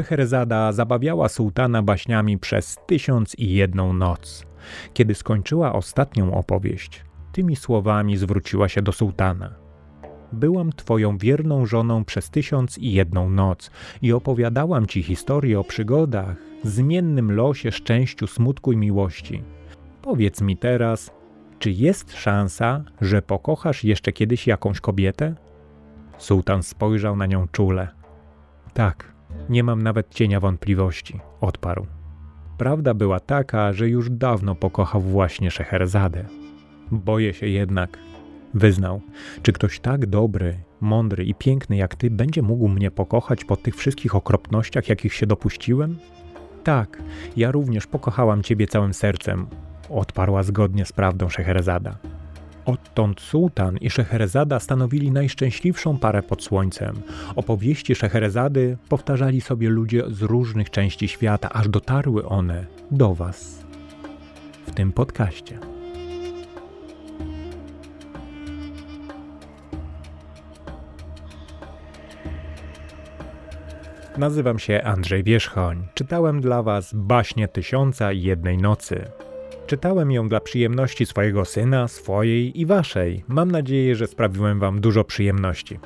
Szeherzada zabawiała sułtana baśniami przez tysiąc i jedną noc. Kiedy skończyła ostatnią opowieść, tymi słowami zwróciła się do sułtana. Byłam twoją wierną żoną przez tysiąc i jedną noc i opowiadałam ci historię o przygodach, zmiennym losie, szczęściu, smutku i miłości. Powiedz mi teraz, czy jest szansa, że pokochasz jeszcze kiedyś jakąś kobietę? Sułtan spojrzał na nią czule. Tak, nie mam nawet cienia wątpliwości, odparł. Prawda była taka, że już dawno pokochał właśnie Szeherzadę. Boję się jednak, wyznał, czy ktoś tak dobry, mądry i piękny jak ty będzie mógł mnie pokochać po tych wszystkich okropnościach, jakich się dopuściłem? Tak, ja również pokochałam ciebie całym sercem, odparła zgodnie z prawdą Szeherzada. Odtąd sułtan i Szeherezada stanowili najszczęśliwszą parę pod słońcem. Opowieści Szeherezady powtarzali sobie ludzie z różnych części świata, aż dotarły one do Was w tym podcaście. Nazywam się Andrzej Wierzchoń. Czytałem dla Was baśnie Tysiąca i Jednej Nocy. Czytałem ją dla przyjemności swojego syna, swojej i waszej. Mam nadzieję, że sprawiłem wam dużo przyjemności.